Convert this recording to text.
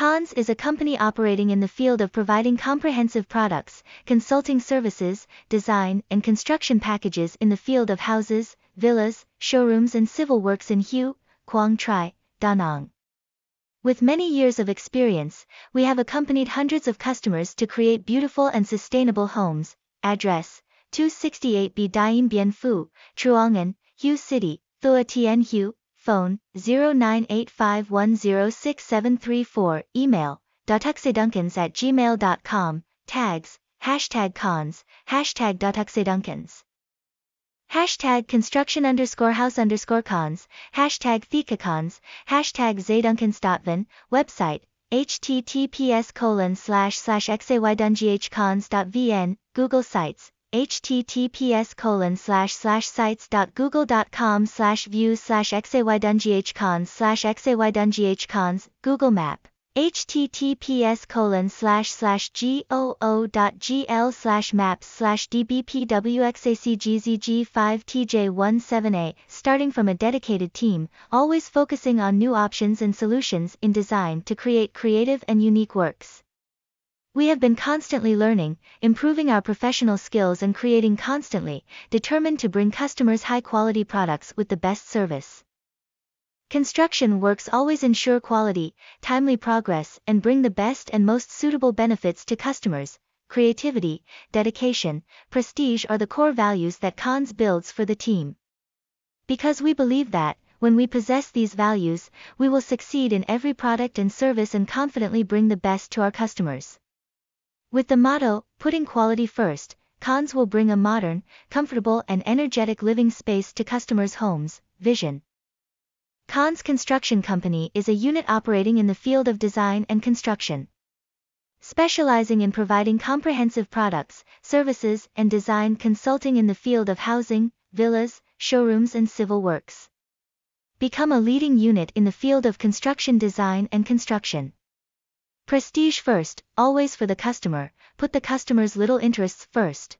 Cons is a company operating in the field of providing comprehensive products, consulting services, design, and construction packages in the field of houses, villas, showrooms, and civil works in Hue, Quang Tri, Da Nang. With many years of experience, we have accompanied hundreds of customers to create beautiful and sustainable homes. Address 268B Dien Bien Phu, Truong Truongan, Hue City, Thua Thien Hue, phone 0985106734, email dautuxaydunghcons at gmail.com, tags, hashtag cons, hashtag dautuxaydunghcons. Hashtag construction underscore house underscore cons, hashtag thietkehcons, hashtag xaydunghcons.vin, website, https colon slash slash Google Sites, https colon slash slash sites.google.com slash views slash xaydunghcons slash xaydunghcons, Google Map https colon slash slash goo.gl slash maps slash dbpwxacgzg5tj17a, starting from a dedicated team, always focusing on new options and solutions in design to create creative and unique works. We have been constantly learning, improving our professional skills and creating constantly, determined to bring customers high quality products with the best service. Construction works always ensure quality, timely progress, and bring the best and most suitable benefits to customers. Creativity, dedication, prestige are the core values that Cons builds for the team. Because we believe that, when we possess these values, we will succeed in every product and service and confidently bring the best to our customers. With the motto, putting quality first, Cons will bring a modern, comfortable, and energetic living space to customers' homes. Vision. Cons Construction Company is a unit operating in the field of design and construction. Specializing in providing comprehensive products, services, and design consulting in the field of housing, villas, showrooms, and civil works. Become a leading unit in the field of construction design and construction. Prestige first, always for the customer, put the customer's little interests first.